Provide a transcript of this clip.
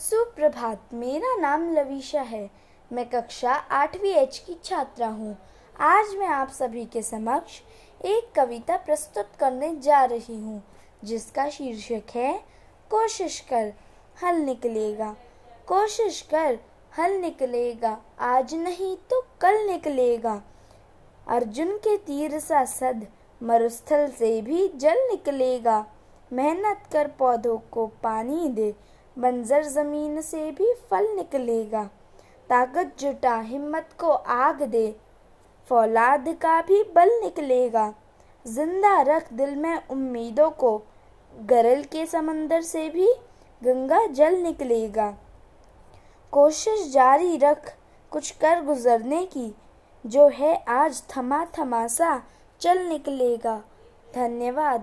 सुप्रभात, मेरा नाम लविशा है। मैं कक्षा आठवीं एच की छात्रा हूँ। आज मैं आप सभी के समक्ष एक कविता प्रस्तुत करने जा रही हूँ, जिसका शीर्षक है, कोशिश कर, हल निकलेगा। कोशिश कर, हल निकलेगा। आज नहीं तो कल निकलेगा। अर्जुन के तीर सा सद, मरुस्थल से भी जल निकलेगा। मेहनत कर पौधों को पानी दे बंजर ज़मीन से भी फल निकलेगा। ताकत जुटा, हिम्मत को आग दे, फौलाद का भी बल निकलेगा। ज़िंदा रख दिल में उम्मीदों को, गरल के समंदर से भी गंगा जल निकलेगा। कोशिश जारी रख कुछ कर गुजरने की, जो है आज थमा थमा सा चल निकलेगा। धन्यवाद।